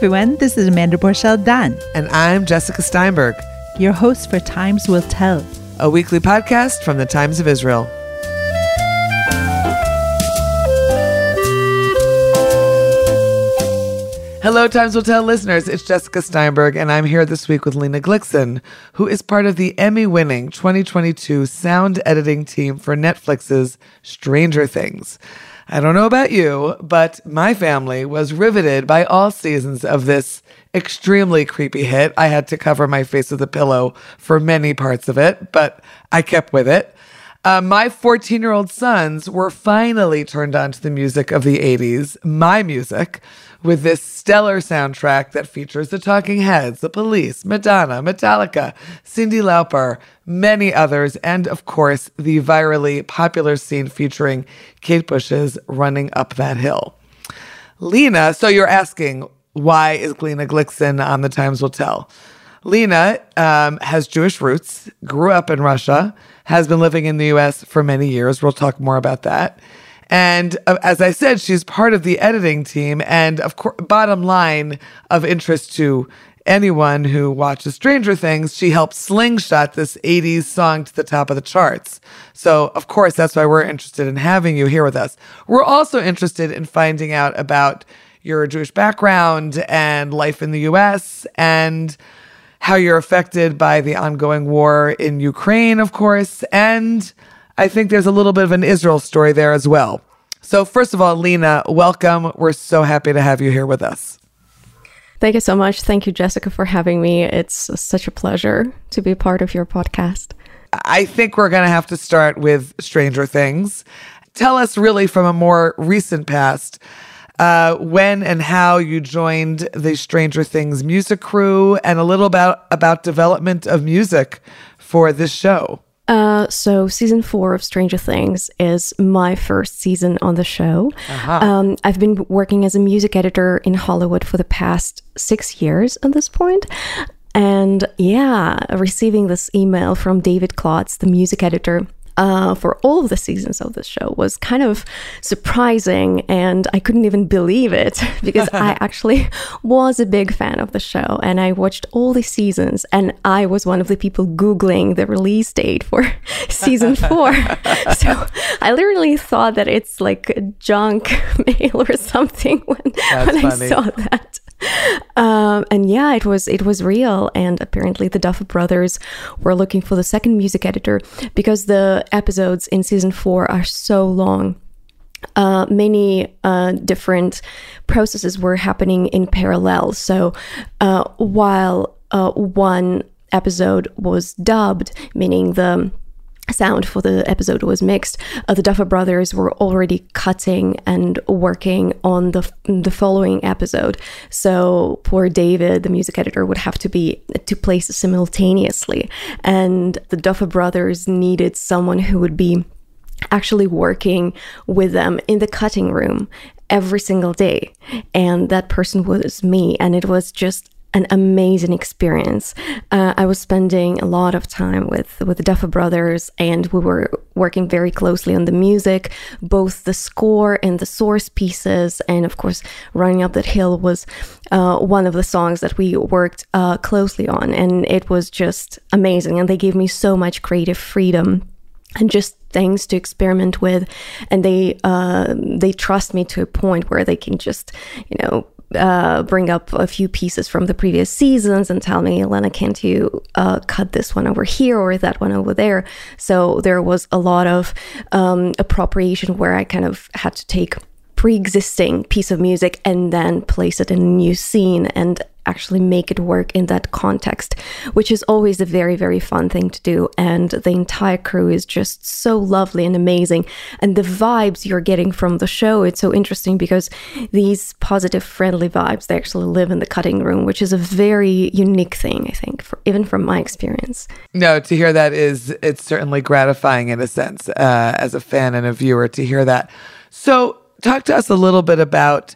everyone, this is Amanda Borschel Dan, And I'm Jessica Steinberg, your host for Times Will Tell, a weekly podcast from the Times of Israel. Hello, Times Will Tell listeners. It's Jessica Steinberg, and I'm here this week with Lena Glickson, who is part of the Emmy winning 2022 sound editing team for Netflix's Stranger Things. I don't know about you, but my family was riveted by all seasons of this extremely creepy hit. I had to cover my face with a pillow for many parts of it, but I kept with it. Uh, my 14 year old sons were finally turned on to the music of the 80s, my music, with this stellar soundtrack that features the Talking Heads, the Police, Madonna, Metallica, Cyndi Lauper, many others, and of course, the virally popular scene featuring Kate Bush's Running Up That Hill. Lena, so you're asking, why is Lena Glickson on The Times Will Tell? Lena um, has Jewish roots, grew up in Russia, has been living in the US for many years. We'll talk more about that. And uh, as I said, she's part of the editing team. And of course, bottom line of interest to anyone who watches Stranger Things, she helped slingshot this 80s song to the top of the charts. So, of course, that's why we're interested in having you here with us. We're also interested in finding out about your Jewish background and life in the US and how you're affected by the ongoing war in Ukraine, of course. And I think there's a little bit of an Israel story there as well. So, first of all, Lena, welcome. We're so happy to have you here with us. Thank you so much. Thank you, Jessica, for having me. It's such a pleasure to be part of your podcast. I think we're going to have to start with Stranger Things. Tell us, really, from a more recent past, uh, when and how you joined the Stranger Things music crew, and a little about about development of music for this show. Uh, so season four of Stranger Things is my first season on the show. Uh-huh. Um, I've been working as a music editor in Hollywood for the past six years at this point. And yeah, receiving this email from David Klotz, the music editor uh, for all of the seasons of the show was kind of surprising, and I couldn't even believe it because I actually was a big fan of the show and I watched all the seasons, and I was one of the people Googling the release date for season four. so I literally thought that it's like junk mail or something when, when I saw that. Um, and yeah, it was it was real. And apparently, the Duffer Brothers were looking for the second music editor because the episodes in season four are so long. Uh, many uh, different processes were happening in parallel. So uh, while uh, one episode was dubbed, meaning the sound for the episode was mixed. Uh, the Duffer Brothers were already cutting and working on the the following episode. So poor David, the music editor, would have to be to place simultaneously, and the Duffer Brothers needed someone who would be actually working with them in the cutting room every single day and that person was me and it was just an amazing experience. Uh, I was spending a lot of time with with the Duffer Brothers, and we were working very closely on the music, both the score and the source pieces, and of course, "Running Up That Hill" was uh, one of the songs that we worked uh, closely on, and it was just amazing. And they gave me so much creative freedom and just things to experiment with and they uh, they trust me to a point where they can just you know uh, bring up a few pieces from the previous seasons and tell me, Elena, can't you uh, cut this one over here or that one over there? So there was a lot of um, appropriation where I kind of had to take pre-existing piece of music and then place it in a new scene and actually make it work in that context which is always a very very fun thing to do. And the entire crew is just so lovely and amazing. And the vibes you're getting from the show it's so interesting because these positive friendly vibes they actually live in the cutting room which is a very unique thing i think for, even from my experience. No to hear that is it's certainly gratifying in a sense uh, as a fan and a viewer to hear that. So talk to us a little bit about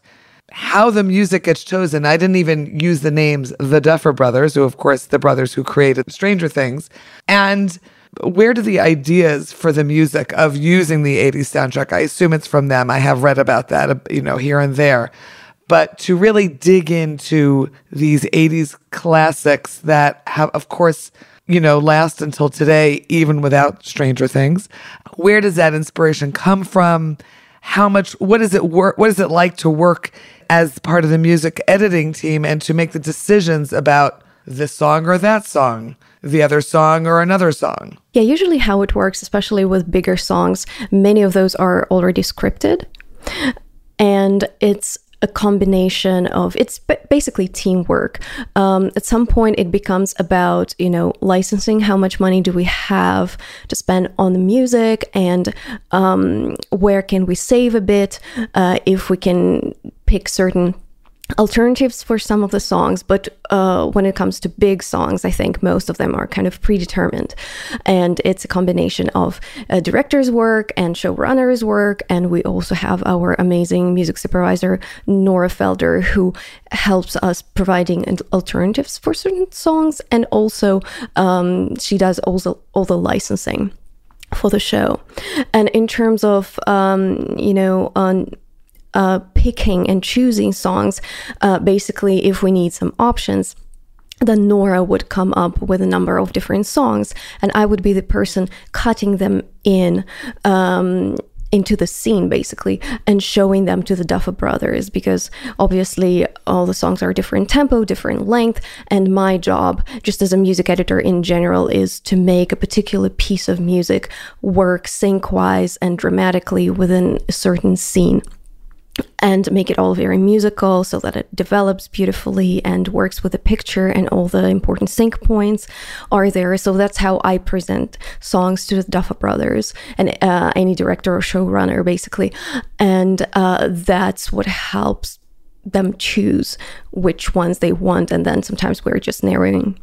how the music gets chosen. I didn't even use the names the Duffer Brothers, who, of course, the brothers who created Stranger Things. And where do the ideas for the music of using the 80s soundtrack? I assume it's from them. I have read about that, uh, you know, here and there. but to really dig into these 80s classics that have, of course, you know, last until today, even without Stranger Things. Where does that inspiration come from? How much, what is it work? What is it like to work as part of the music editing team and to make the decisions about this song or that song, the other song or another song? Yeah, usually how it works, especially with bigger songs, many of those are already scripted. And it's a combination of it's basically teamwork. Um, at some point, it becomes about you know licensing. How much money do we have to spend on the music, and um, where can we save a bit uh, if we can pick certain alternatives for some of the songs, but uh, when it comes to big songs, I think most of them are kind of predetermined. And it's a combination of uh, director's work and showrunner's work. And we also have our amazing music supervisor, Nora Felder, who helps us providing alternatives for certain songs. And also, um, she does also all the licensing for the show. And in terms of, um, you know, on uh, picking and choosing songs. Uh, basically, if we need some options, then Nora would come up with a number of different songs, and I would be the person cutting them in. Um, into the scene basically and showing them to the Duffer brothers because obviously all the songs are different tempo, different length, and my job, just as a music editor in general, is to make a particular piece of music work sync wise and dramatically within a certain scene and make it all very musical so that it develops beautifully and works with the picture and all the important sync points are there. So that's how i present songs to the duffer brothers and uh, any director or showrunner basically. And uh, that's what helps them choose which ones they want. And then sometimes we're just narrowing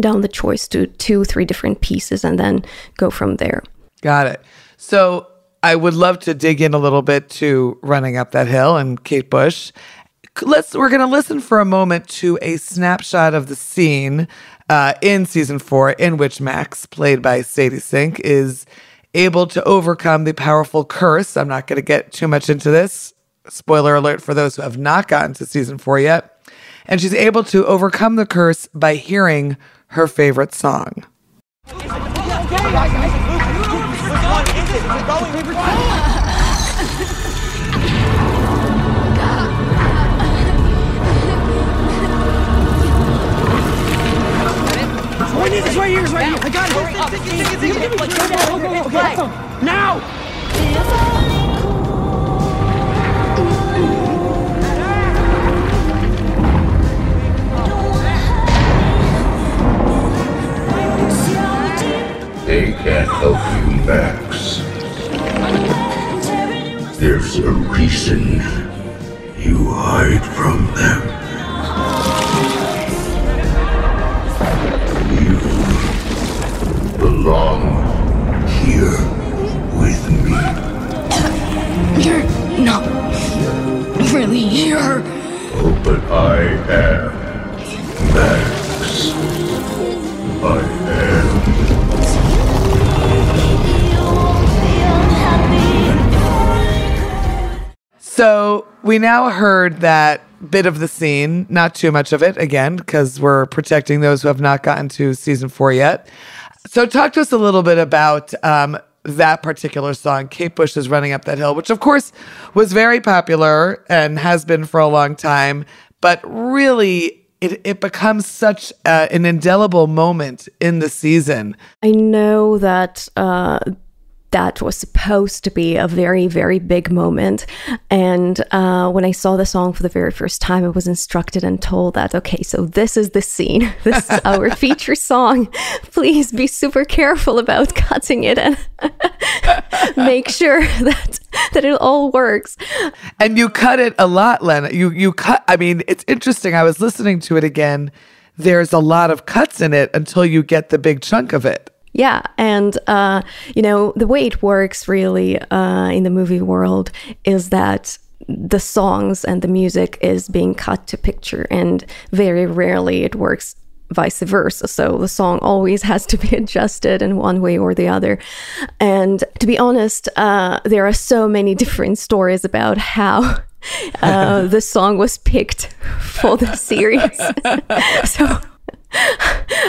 down the choice to two three different pieces and then go from there. Got it. So I would love to dig in a little bit to Running Up That Hill and Kate Bush. Let's we're going to listen for a moment to a snapshot of the scene uh, in season four in which Max, played by Sadie Sink, is able to overcome the powerful curse. I'm not going to get too much into this. Spoiler alert for those who have not gotten to season four yet. And she's able to overcome the curse by hearing her favorite song. I need this right here, right here. I got it. Okay, okay, okay. Now! They can't help you, There's a reason you hide from them. You belong here with me. You're not really here. Oh, but I am, So we now heard that bit of the scene, not too much of it, again, because we're protecting those who have not gotten to season four yet. So talk to us a little bit about um, that particular song, Kate Bush is Running Up That Hill, which of course was very popular and has been for a long time, but really it, it becomes such uh, an indelible moment in the season. I know that uh, that was supposed to be a very, very big moment. And uh, when I saw the song for the very first time, I was instructed and told that, okay, so this is the scene. This is our feature song. Please be super careful about cutting it and make sure that that it all works. And you cut it a lot, Lena. You you cut. I mean, it's interesting. I was listening to it again. There's a lot of cuts in it until you get the big chunk of it. Yeah, and uh, you know the way it works really uh, in the movie world is that the songs and the music is being cut to picture, and very rarely it works vice versa. So the song always has to be adjusted in one way or the other. And to be honest, uh, there are so many different stories about how uh, the song was picked for the series. so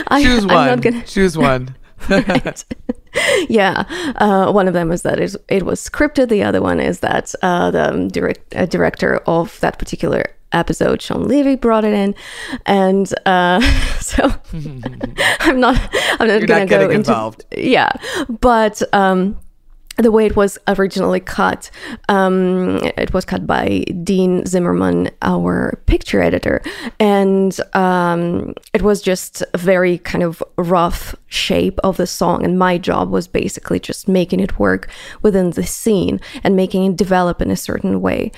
I, Choose I'm one. not gonna. Choose one. Right. yeah, uh, one of them is that it, it was scripted. The other one is that uh, the direct, uh, director of that particular episode, Shawn Levy, brought it in, and uh, so I'm not. I'm not You're gonna not go getting into involved. yeah, but. Um, the way it was originally cut, um, it was cut by Dean Zimmerman, our picture editor, and um, it was just a very kind of rough shape of the song. And my job was basically just making it work within the scene and making it develop in a certain way.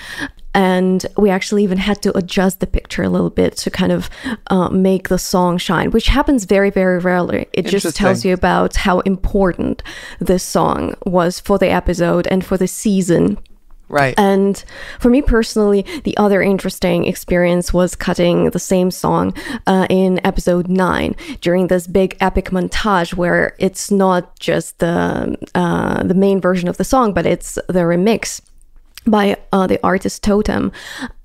And we actually even had to adjust the picture a little bit to kind of uh, make the song shine, which happens very, very rarely. It just tells you about how important this song was for the episode and for the season. Right. And for me personally, the other interesting experience was cutting the same song uh, in episode nine during this big epic montage where it's not just the uh, the main version of the song, but it's the remix by uh, the artist Totem.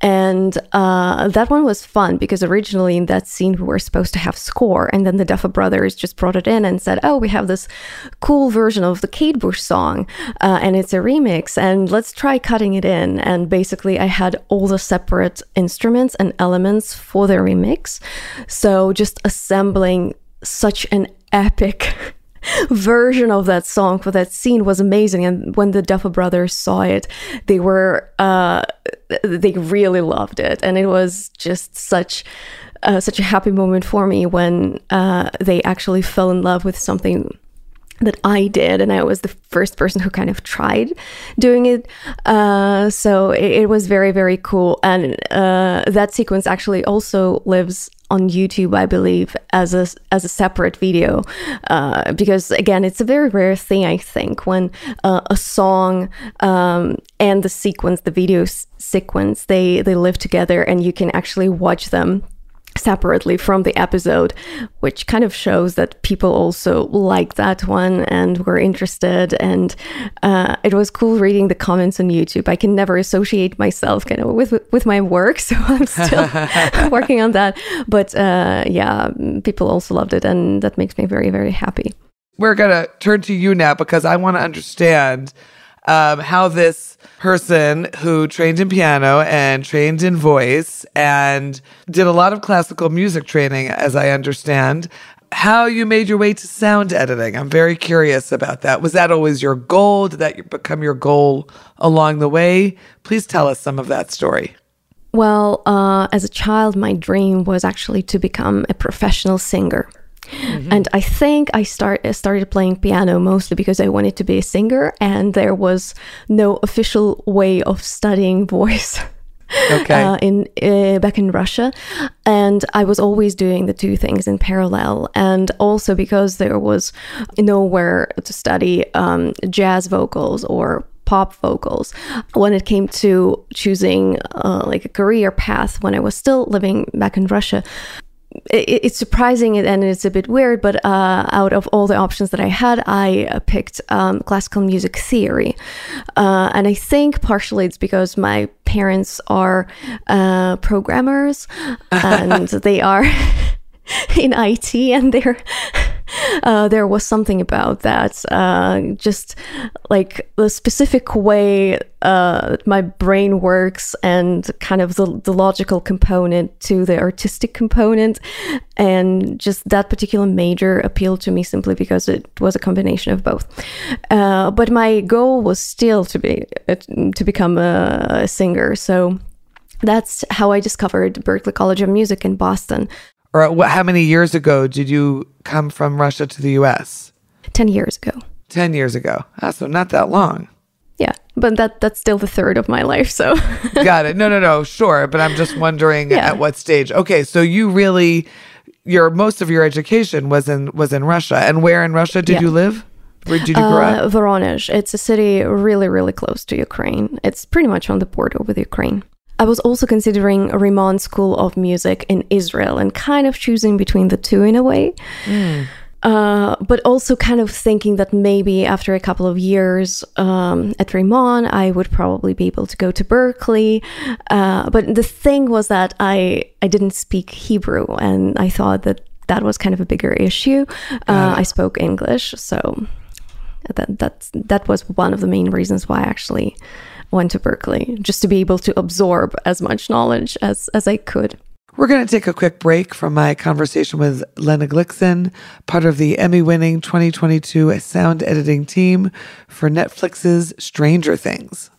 And uh, that one was fun because originally in that scene we were supposed to have score, and then the Duffer Brothers just brought it in and said, "Oh, we have this cool version of the Kate Bush song, uh, and it's a remix, and let's try cutting it in." And basically, I had all the separate instruments and elements for the remix, so just assembling such an epic version of that song for that scene was amazing and when the duffer brothers saw it they were uh they really loved it and it was just such uh, such a happy moment for me when uh, they actually fell in love with something that I did, and I was the first person who kind of tried doing it. Uh, so it, it was very, very cool. And uh, that sequence actually also lives on YouTube, I believe, as a as a separate video, uh, because again, it's a very rare thing. I think when uh, a song um, and the sequence, the video s- sequence, they they live together, and you can actually watch them separately from the episode, which kind of shows that people also like that one and were interested. And uh, it was cool reading the comments on YouTube. I can never associate myself kind of with with my work, so I'm still working on that. But uh, yeah, people also loved it, and that makes me very very happy. We're going to turn to you now because I want to understand um, how this person who trained in piano and trained in voice and did a lot of classical music training, as I understand, how you made your way to sound editing. I'm very curious about that. Was that always your goal? Did that become your goal along the way? Please tell us some of that story. Well, uh, as a child, my dream was actually to become a professional singer. And I think I start started playing piano mostly because I wanted to be a singer, and there was no official way of studying voice. Okay. Uh, in uh, back in Russia, and I was always doing the two things in parallel, and also because there was nowhere to study um, jazz vocals or pop vocals when it came to choosing uh, like a career path when I was still living back in Russia it, it's surprising and it's a bit weird, but uh, out of all the options that I had, I uh, picked um, classical music theory. Uh, and I think partially it's because my parents are uh, programmers and they are in IT and they're. Uh, there was something about that, uh, just like the specific way uh, my brain works, and kind of the, the logical component to the artistic component, and just that particular major appealed to me simply because it was a combination of both. Uh, but my goal was still to be uh, to become a, a singer, so that's how I discovered Berklee College of Music in Boston. Or what, how many years ago did you come from Russia to the US? 10 years ago. 10 years ago. Ah, so not that long. Yeah, but that that's still the third of my life, so Got it. No, no, no. Sure. But I'm just wondering Yeah. at what stage. Okay. So you really, your most of your education was in was in Russia. And where in Russia did Yeah. you live? Where did you grow uh, up? Voronezh. It's a city really, really close to Ukraine. It's pretty much on the border with Ukraine. I was also considering a Rimon School of Music in Israel and kind of choosing between the two in a way. uh, but also kind of thinking that maybe after a couple of years um, at Rimon, I would probably be able to go to Berklee. Uh, but the thing was that I I didn't speak Hebrew, and I thought that that was kind of a bigger issue. Uh, I spoke English, so that that's that was one of the main reasons why I actually went to Berklee just to be able to absorb as much knowledge as as I could. We're going to take a quick break from my conversation with Lena Glickson, part of the Emmy winning 2022 sound editing team for Netflix's Stranger Things.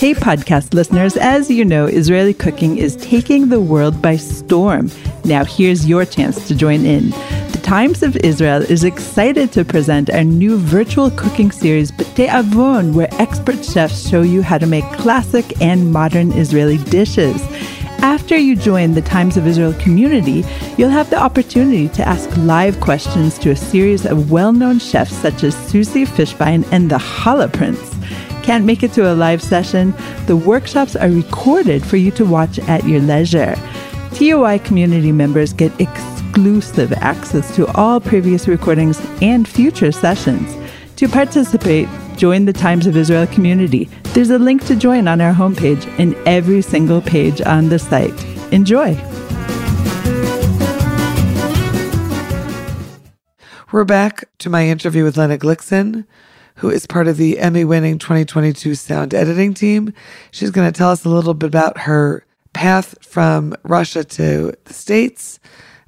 Hey, podcast listeners. As you know, Israeli cooking is taking the world by storm. Now, here's your chance to join in. Times of Israel is excited to present our new virtual cooking series, B'tei Avon, where expert chefs show you how to make classic and modern Israeli dishes. After you join the Times of Israel community, you'll have the opportunity to ask live questions to a series of well known chefs such as Susie Fishbein and the Challah Prince. Can't make it to a live session? The workshops are recorded for you to watch at your leisure. TOI community members get exclusive access to all previous recordings and future sessions. To participate, join the Times of Israel community. There's a link to join on our homepage and every single page on the site. Enjoy! We're back to my interview with Lena Glickson, who is part of the Emmy winning 2022 sound editing team. She's going to tell us a little bit about her path from Russia to the States,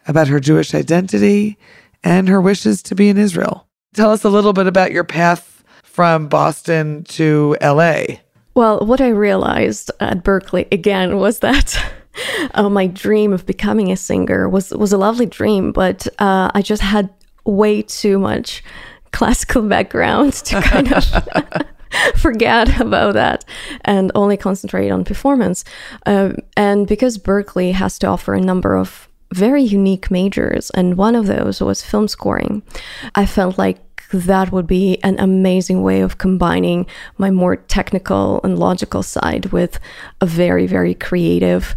about her Jewish identity, and her wishes to be in Israel. Tell us a little bit about your path from Boston to LA. Well, what I realized at Berklee again was that uh, my dream of becoming a singer was was a lovely dream, but uh, I just had way too much classical background to kind of forget about that and only concentrate on performance. Um, and because Berklee has to offer a number of very unique majors, and one of those was film scoring, I felt like that would be an amazing way of combining my more technical and logical side with a very, very creative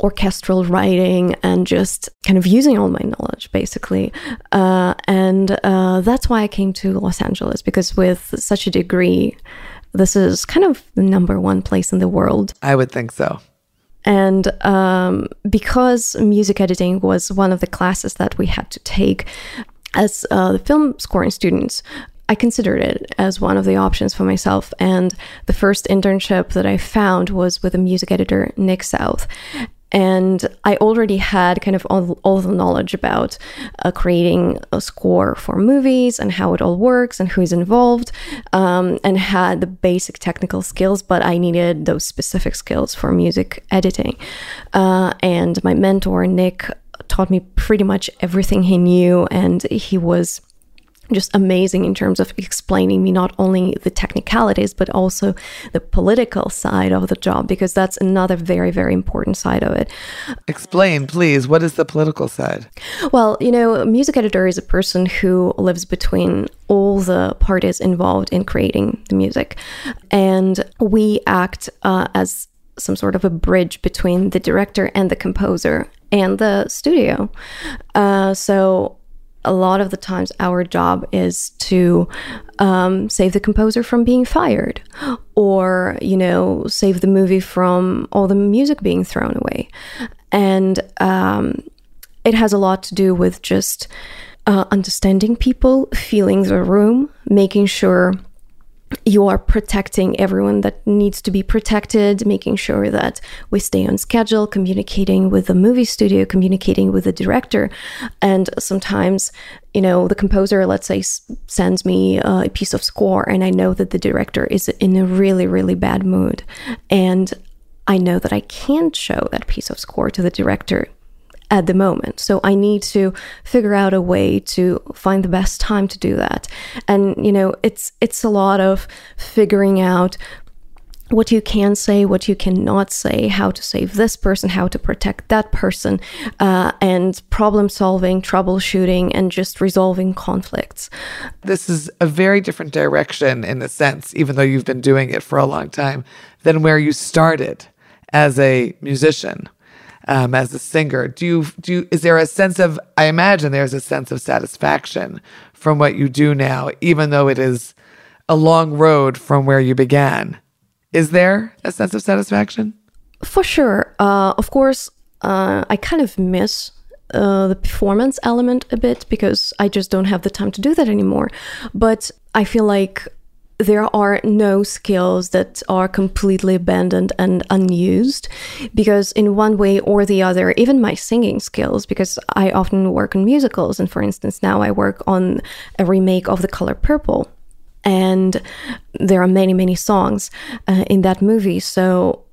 orchestral writing and just kind of using all my knowledge basically. Uh, and uh, that's why i came to los angeles because with such a degree this is kind of the number one place in the world. I would think so. And um, because music editing was one of the classes that we had to take as uh, film scoring students, I considered it as one of the options for myself. And the first internship that I found was with a music editor, Nick South. And I already had kind of all, all the knowledge about uh, creating a score for movies and how it all works and who's involved, um, and had the basic technical skills, but I needed those specific skills for music editing. Uh, and my mentor, Nick, taught me pretty much everything he knew, and he was just amazing in terms of explaining me not only the technicalities but also the political side of the job because that's another very very important side of it. Explain, please, what is the political side? well you know a music editor is a person who lives between all the parties involved in creating the music. And we act uh, as some sort of a bridge between the director and the composer and the studio. Uh, so a lot of the times our job is to um, save the composer from being fired or you know save the movie from all the music being thrown away. And um, it has a lot to do with just uh, understanding people feeling the room making sure you are protecting everyone that needs to be protected, making sure that we stay on schedule, communicating with the movie studio, communicating with the director. And sometimes, you know, the composer, let's say, sends me uh, a piece of score, and I know that the director is in a really, really bad mood. And I know that I can't show that piece of score to the director at the moment. So I need to figure out a way to find the best time to do that. And you know, it's it's a lot of figuring out what you can say, what you cannot say, how to save this person, how to protect that person, uh, and problem solving, troubleshooting, and just resolving conflicts. This is a very different direction in a sense, even though you've been doing it for a long time, than where you started as a musician. Um, as a singer. Do you do? You, is there a sense of? I imagine there's a sense of satisfaction from what you do now, even though it is a long road from where you began. Is there a sense of satisfaction? For sure. Uh, of course, uh, I kind of miss uh, the performance element a bit because I just don't have the time to do that anymore. But I feel like there are no skills that are completely abandoned and unused because in one way or the other even my singing skills because i often work on musicals and for instance now i work on a remake of the color purple and there are many many songs uh, in that movie. So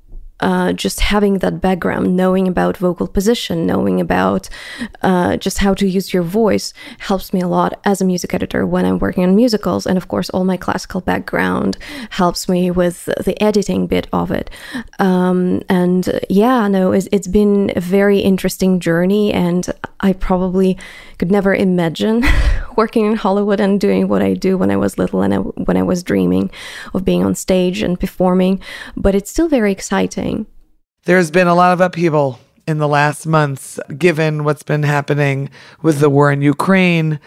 uh, just having that background, knowing about vocal position, knowing about uh, just how to use your voice helps me a lot as a music editor when I'm working on musicals. And of course, all my classical background helps me with the editing bit of it. Um, and yeah, no, it's, it's been a very interesting journey. And I probably could never imagine working in Hollywood and doing what I do when I was little and I, when I was dreaming of being on stage and performing. But it's still very exciting. There's been a lot of upheaval in the last months, given what's been happening with the war in Ukraine.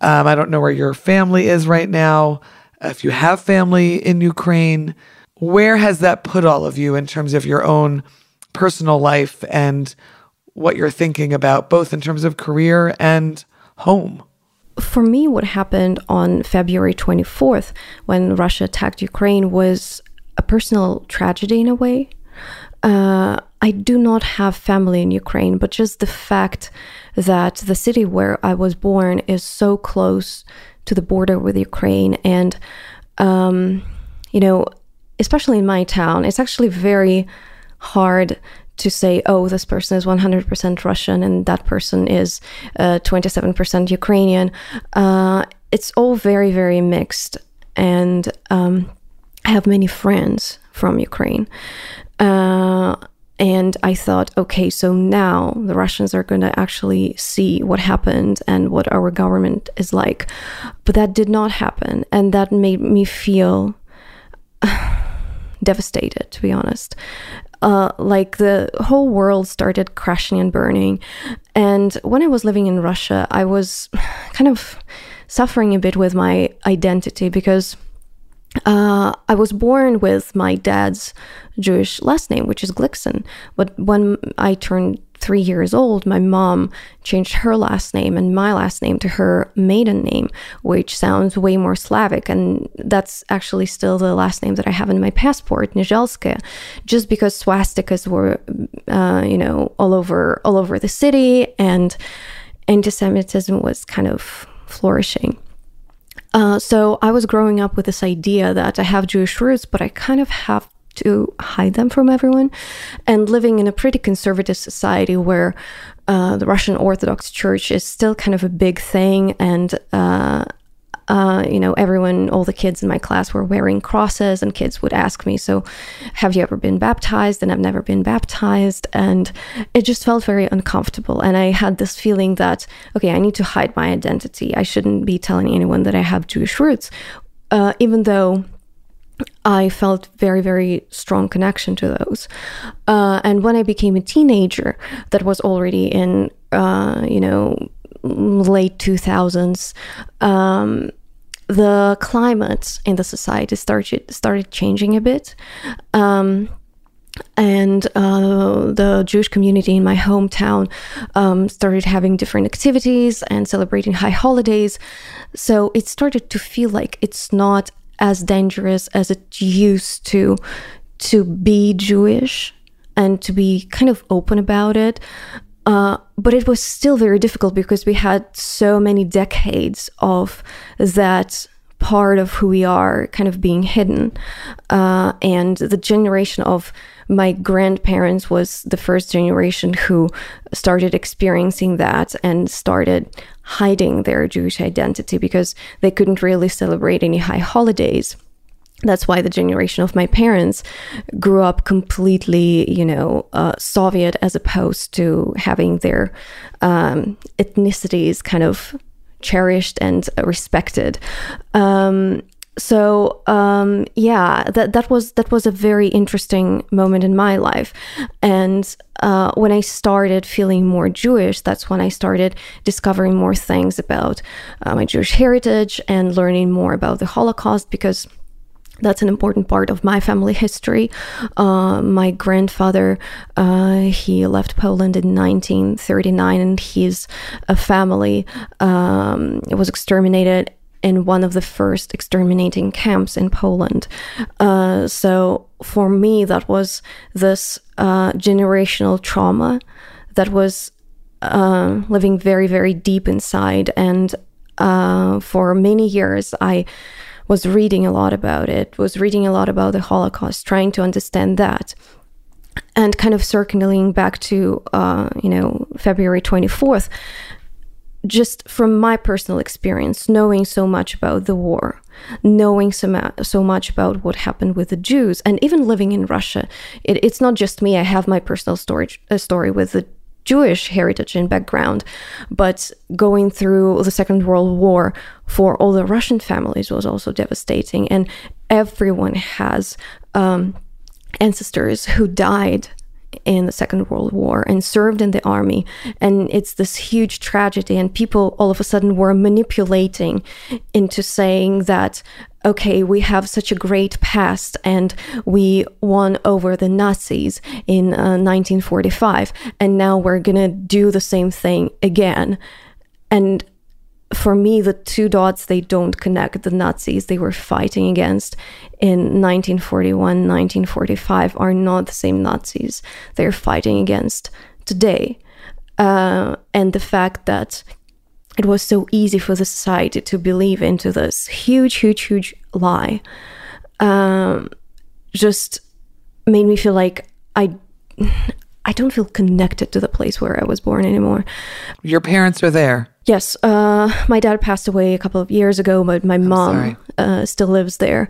Um, I don't know where your family is right now. If you have family in Ukraine, where has that put all of you in terms of your own personal life and what you're thinking about, both in terms of career and home? For me, what happened on February 24th when Russia attacked Ukraine was a personal tragedy in a way. Uh, I do not have family in Ukraine, but just the fact that the city where I was born is so close to the border with Ukraine, and um, you know, especially in my town, it's actually very hard to say, oh, this person is 100% Russian and that person is uh, 27% Ukrainian. Uh, it's all very, very mixed. And um, I have many friends from Ukraine. Uh, and I thought, okay, so now the Russians are going to actually see what happened and what our government is like. But that did not happen. And that made me feel devastated, to be honest uh, like the whole world started crashing and burning. And when I was living in Russia, I was kind of suffering a bit with my identity because uh, I was born with my dad's Jewish last name, which is Glickson. But when I turned three years old, my mom changed her last name and my last name to her maiden name, which sounds way more Slavic. And that's actually still the last name that I have in my passport, Nizhelskaya, just because swastikas were, uh, you know, all over all over the city, and anti-Semitism was kind of flourishing. Uh, so I was growing up with this idea that I have Jewish roots, but I kind of have to hide them from everyone. And living in a pretty conservative society where uh, the Russian Orthodox Church is still kind of a big thing, and uh, uh, you know, everyone, all the kids in my class were wearing crosses, and kids would ask me, So, have you ever been baptized? And I've never been baptized. And it just felt very uncomfortable. And I had this feeling that, okay, I need to hide my identity. I shouldn't be telling anyone that I have Jewish roots, uh, even though I felt very, very strong connection to those. Uh, and when I became a teenager, that was already in, uh, you know, late 2000s. Um, the climate in the society started started changing a bit. Um, and uh, the Jewish community in my hometown um, started having different activities and celebrating high holidays. So it started to feel like it's not as dangerous as it used to to be Jewish and to be kind of open about it. Uh, but it was still very difficult because we had so many decades of that part of who we are kind of being hidden. Uh, and the generation of my grandparents was the first generation who started experiencing that and started hiding their Jewish identity because they couldn't really celebrate any high holidays. That's why the generation of my parents grew up completely, you know, uh, Soviet as opposed to having their um, ethnicities kind of cherished and respected. Um, so um, yeah, that that was that was a very interesting moment in my life, and uh, when I started feeling more Jewish, that's when I started discovering more things about uh, my Jewish heritage and learning more about the Holocaust because that's an important part of my family history. Uh, my grandfather, uh, he left Poland in 1939, and his uh, family um, was exterminated in one of the first exterminating camps in Poland. Uh, so for me, that was this uh, generational trauma that was uh, living very, very deep inside. And uh, for many years, I was reading a lot about it, was reading a lot about the Holocaust, trying to understand that. And kind of circling back to, uh, you know, February 24th, just from my personal experience, knowing so much about the war, knowing so, so much about what happened with the Jews, and even living in Russia, it, it's not just me. I have my personal story, a story with the Jewish heritage and background, but going through the Second World War for all the Russian families was also devastating, and everyone has um, ancestors who died in the Second World War and served in the army. And it's this huge tragedy. And people all of a sudden were manipulating into saying that, okay, we have such a great past and we won over the Nazis in uh, 1945. And now we're to do the same thing again. And for me, the two dots they don't connect. The Nazis they were fighting against in 1941, 1945 are not the same Nazis they're fighting against today. Uh, and the fact that it was so easy for the society to believe into this huge, huge, huge lie um, just made me feel like I. I don't feel connected to the place where I was born anymore. Your parents are there. Yes, uh, my dad passed away a couple of years ago, but my mom uh, still lives there.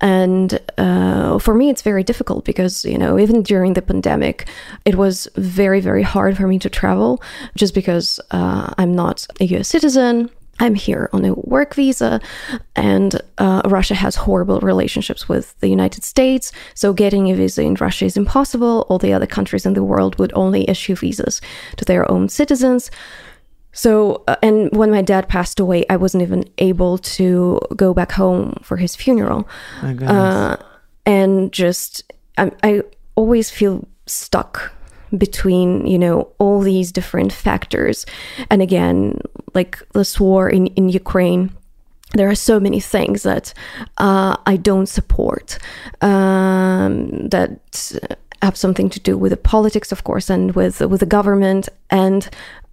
And uh, for me, it's very difficult because, you know, even during the pandemic, it was very, very hard for me to travel just because uh, I'm not a US citizen. I'm here on a work visa, and uh, Russia has horrible relationships with the United States. So, getting a visa in Russia is impossible. All the other countries in the world would only issue visas to their own citizens. So, uh, and when my dad passed away, I wasn't even able to go back home for his funeral. Uh, and just, I, I always feel stuck between, you know, all these different factors. And again, like this war in, in Ukraine there are so many things that uh, I don't support um, that have something to do with the politics, of course, and with with the government. And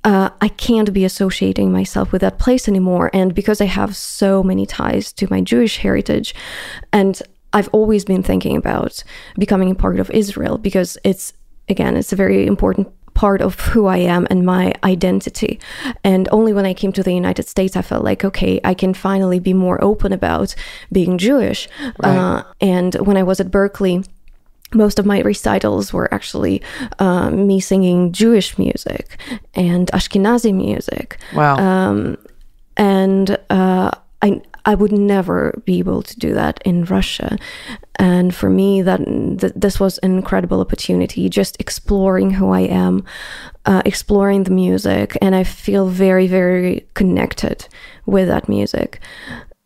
uh, I can't be associating myself with that place anymore. And because I have so many ties to my Jewish heritage, and I've always been thinking about becoming a part of Israel because it's, again, it's a very important part of who I am and my identity. And only when I came to the United States, I felt like, okay, I can finally be more open about being Jewish. Right. Uh, and when I was at Berklee, most of my recitals were actually um, me singing Jewish music and Ashkenazi music. Wow. Um, and uh, I I would never be able to do that in Russia. And for me, that th- this was an incredible opportunity, just exploring who I am, uh, exploring the music, and I feel very, very connected with that music.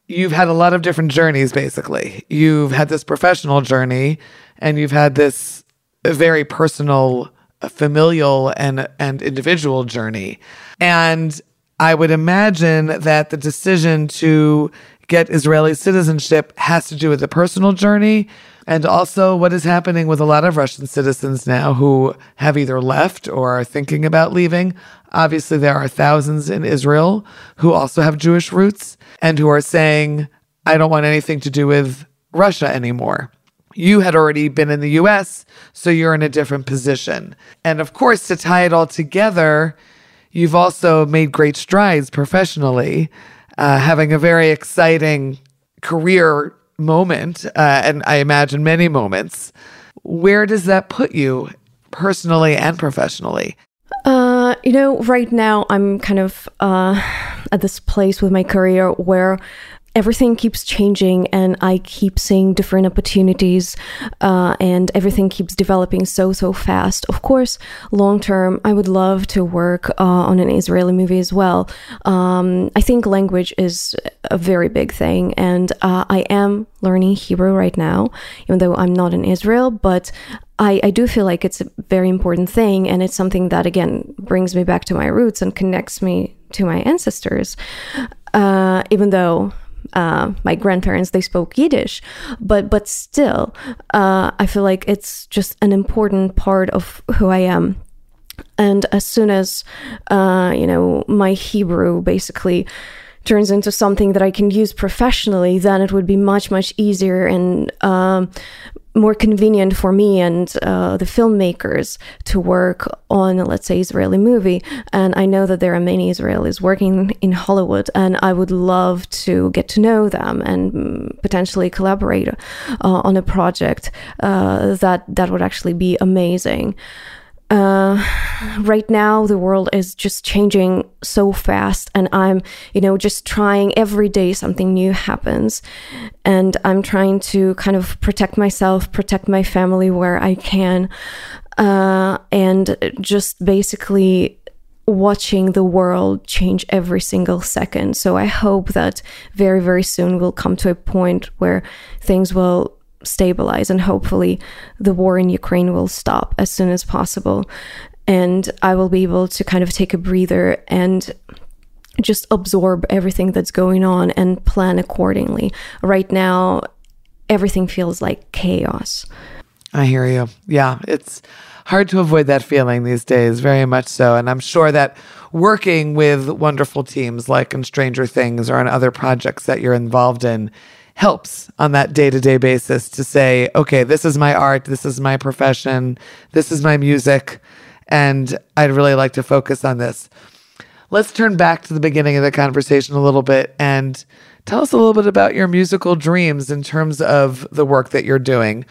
You've had a lot of different journeys, basically. You've had this professional journey and you've had this very personal, familial, and and individual journey. And I would imagine that the decision to get Israeli citizenship has to do with the personal journey and also what is happening with a lot of Russian citizens now who have either left or are thinking about leaving. Obviously, there are thousands in Israel who also have Jewish roots and who are saying, I don't want anything to do with Russia anymore you had already been in the US, so you're in a different position. And of course, to tie it all together, you've also made great strides professionally, uh, having a very exciting career moment, uh, and I imagine many moments. Where does that put you personally and professionally? Uh, you know, right now I'm kind of uh, at this place with my career where everything keeps changing and I keep seeing different opportunities uh, and everything keeps developing so, so fast. Of course, long term, I would love to work uh, on an Israeli movie as well. Um, I think language is a very big thing, and uh, I am learning Hebrew right now, even though I'm not in Israel, but I, I do feel like it's a very important thing, and it's something that, again, brings me back to my roots and connects me to my ancestors. Uh, even though uh, my grandparents they spoke Yiddish, but but still, uh, I feel like it's just an important part of who I am. And as soon as uh, you know my Hebrew basically turns into something that I can use professionally, then it would be much much easier and um, more convenient for me and uh, the filmmakers to work on, let's say, Israeli movie. And I know that there are many Israelis working in Hollywood, and I would love to get to know them and mm, potentially collaborate uh, on a project uh, that that would actually be amazing uh, right now the world is just changing so fast and i'm you know just trying every day something new happens. And i'm trying to kind of protect myself protect my family where i can uh, and just basically watching the world change every single second. So i hope that very very soon we'll come to a point where things will stabilize and hopefully the war in Ukraine will stop as soon as possible. And I will be able to kind of take a breather and just absorb everything that's going on and plan accordingly. Right now, everything feels like chaos. I hear you. Yeah, it's hard to avoid that feeling these days, very much so. And I'm sure that working with wonderful teams like in Stranger Things or on other projects that you're involved in helps on that day to day basis to say, okay, this is my art, this is my profession, this is my music, and I'd really like to focus on this. Let's turn back to the beginning of the conversation a little bit and tell us a little bit about your musical dreams in terms of the work that you're doing.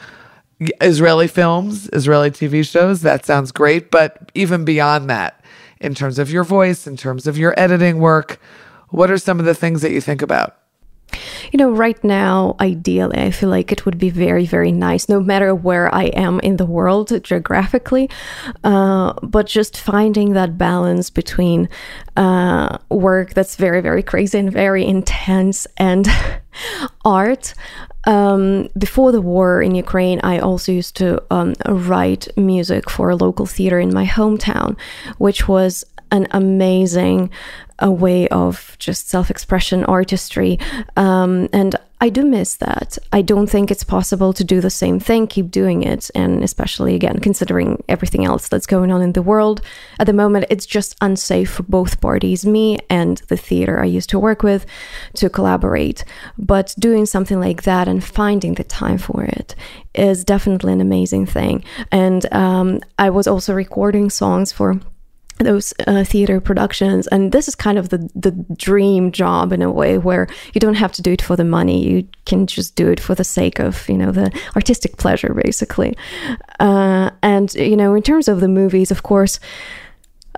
Israeli films, Israeli TV shows, that sounds great, but even beyond that, in terms of your voice, in terms of your editing work, what are some of the things that you think about? You know, right now, ideally, I feel like it would be very, very nice, no matter where I am in the world geographically, uh, but just finding that balance between uh, work that's very, very crazy and very intense and art. Um, before the war in Ukraine, I also used to um, write music for a local theater in my hometown, which was an amazing a way of just self expression, artistry. Um, and I do miss that. I don't think it's possible to do the same thing, keep doing it. And especially, again, considering everything else that's going on in the world at the moment, it's just unsafe for both parties, me and the theater I used to work with, to collaborate. But doing something like that and finding the time for it is definitely an amazing thing. And um, I was also recording songs for those uh, theater productions and this is kind of the the dream job in a way where you don't have to do it for the money. You can just do it for the sake of you know the artistic pleasure basically. Uh, and you know in terms of the movies of course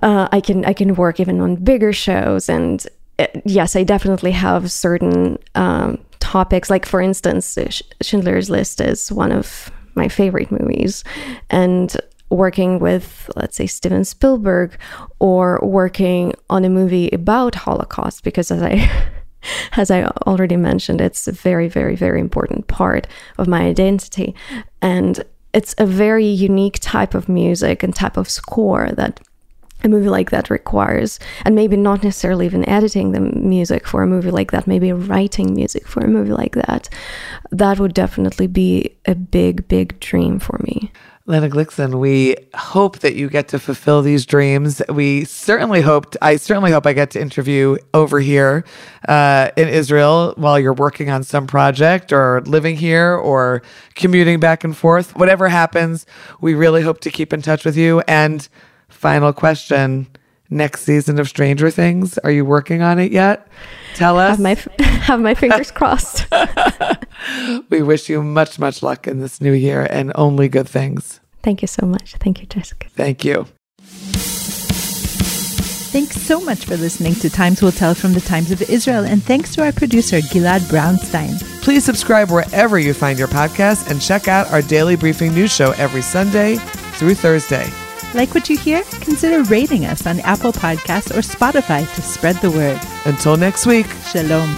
uh, I can I can work even on bigger shows and uh, yes I definitely have certain um, topics. Like for instance Schindler's List is one of my favorite movies and working with, let's say, Steven Spielberg or working on a movie about Holocaust, because as I as I already mentioned, it's a very, very, very important part of my identity. And it's a very unique type of music and type of score that a movie like that requires. And maybe not necessarily even editing the music for a movie like that, maybe writing music for a movie like that. That would definitely be a big, big dream for me. Lena Glickson, we hope that you get to fulfill these dreams. We certainly hoped, I certainly hope I get to interview over here uh, in Israel while you're working on some project or living here or commuting back and forth. Whatever happens, we really hope to keep in touch with you. And final question next season of Stranger Things, are you working on it yet? Tell us. Have my, have my fingers crossed. we wish you much, much luck in this new year and only good things. Thank you so much. Thank you, Jessica. Thank you. Thanks so much for listening to Times Will Tell from the Times of Israel, and thanks to our producer, Gilad Brownstein. Please subscribe wherever you find your podcast and check out our daily briefing news show every Sunday through Thursday. Like what you hear? Consider rating us on Apple Podcasts or Spotify to spread the word. Until next week. Shalom.